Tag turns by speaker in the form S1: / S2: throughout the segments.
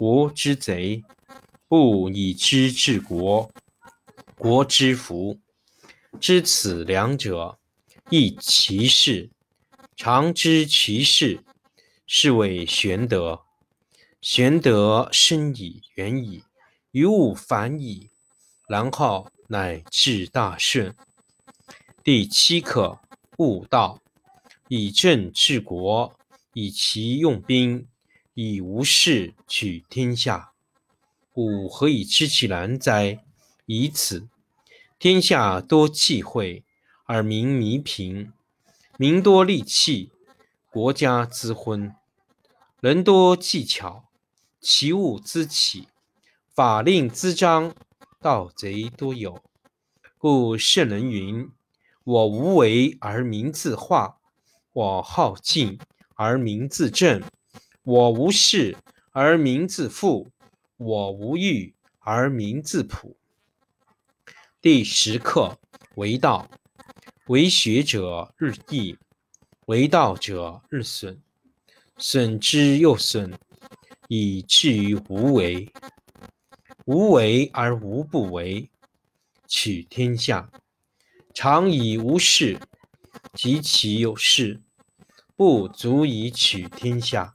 S1: 国之贼，不以知治国，国之福。知此两者，亦其事。常知其事，是谓玄德。玄德深矣，远矣，于物反矣，然后乃至大顺。第七课：悟道，以政治国，以其用兵。以无事取天下，吾何以知其然哉？以此。天下多忌讳，而民弥贫；民多利器，国家滋昏；人多技巧，其物滋起；法令滋章，盗贼多有。故圣人云：“我无为而民自化，我好静而民自正。”我无事而民自富，我无欲而民自朴。第十课为道，为学者日益，为道者日损，损之又损，以至于无为。无为而无不为，取天下常以无事，及其有事，不足以取天下。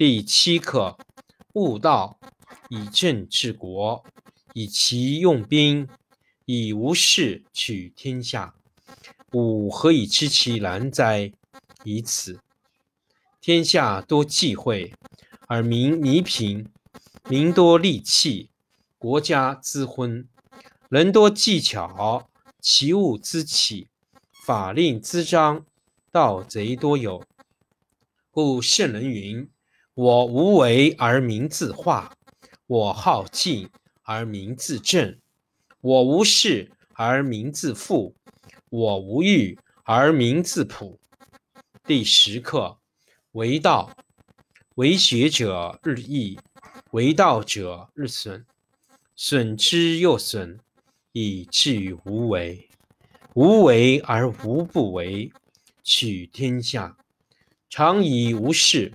S1: 第七课：悟道，以政治国，以其用兵，以无事取天下。吾何以知其然哉？以此。天下多忌讳，而民弥贫；民多利器，国家滋昏；人多技巧，其物滋起；法令滋章，盗贼多有。故圣人云。我无为而民自化，我好静而民自正，我无事而民自富，我无欲而民自朴。第十课为道，为学者日益，为道者日损，损之又损，以至于无为。无为而无不为，取天下常以无事。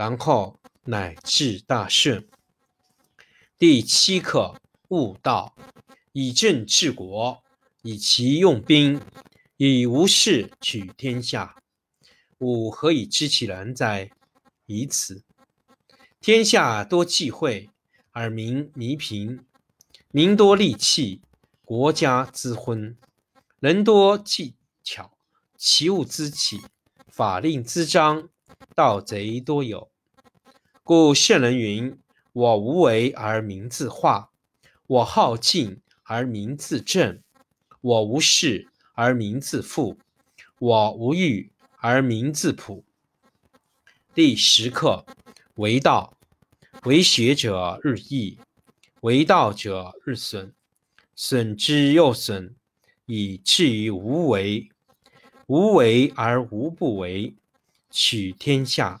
S1: 然后乃至大顺。第七课：悟道，以政治国，以其用兵。以无事取天下，吾何以知其然哉？以此。天下多忌讳，而民弥贫；民多利器，国家滋昏；人多技巧，其物滋起，法令滋章，盗贼多有。故圣人云：“我无为而民自化，我好静而民自正，我无事。”而民自富，我无欲而民自朴。第十课：为道，为学者日益，为道者日损，损之又损，以至于无为。无为而无不为，取天下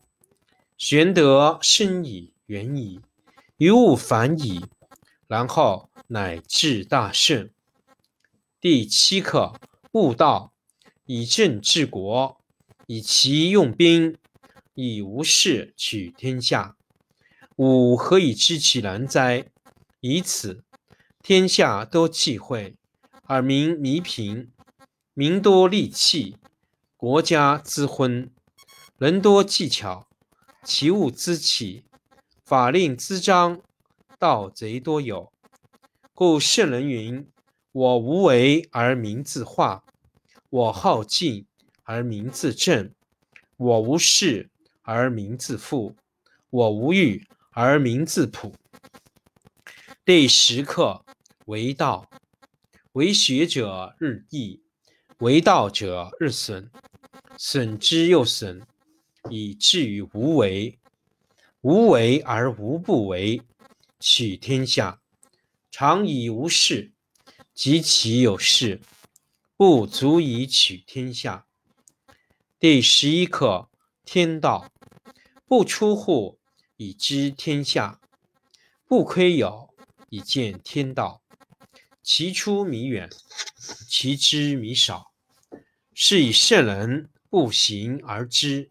S1: 玄德深矣，远矣，于物反矣，然后乃至大顺。第七课：悟道。以政治国，以其用兵，以无事取天下。吾何以知其然哉？以此。天下多忌讳，而民弥贫；民多利器，国家滋昏；人多技巧，其物滋起，法令滋章，盗贼多有。故圣人云：“我无为而民自化。”我好静而民自正，我无事而民自富，我无欲而民自朴。第十课：为道，为学者日益，为道者日损，损之又损，以至于无为。无为而无不为，取天下常以无事，及其有事。不足以取天下。第十一课：天道不出户，以知天下；不窥牖，以见天道。其出弥远，其知弥少。是以圣人不行而知，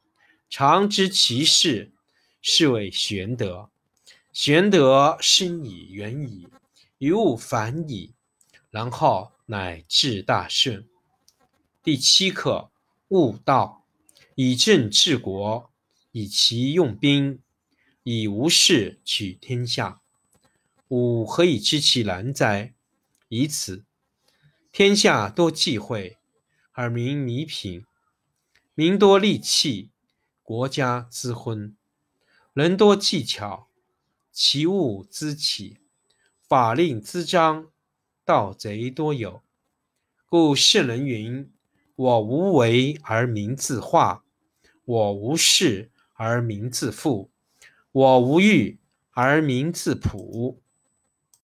S1: 常知其事，是谓玄德。玄德深以，远矣，于物反矣，然后乃至大顺。第七课：悟道，以政治国，以其用兵，以无事取天下。吾何以知其然哉？以此。天下多忌讳，而民弥贫；民多利器，国家之昏；人多技巧，其物之起，法令滋章，盗贼多有。故圣人云：“我无为而民自化，我无事而民自富，我无欲而民自朴。”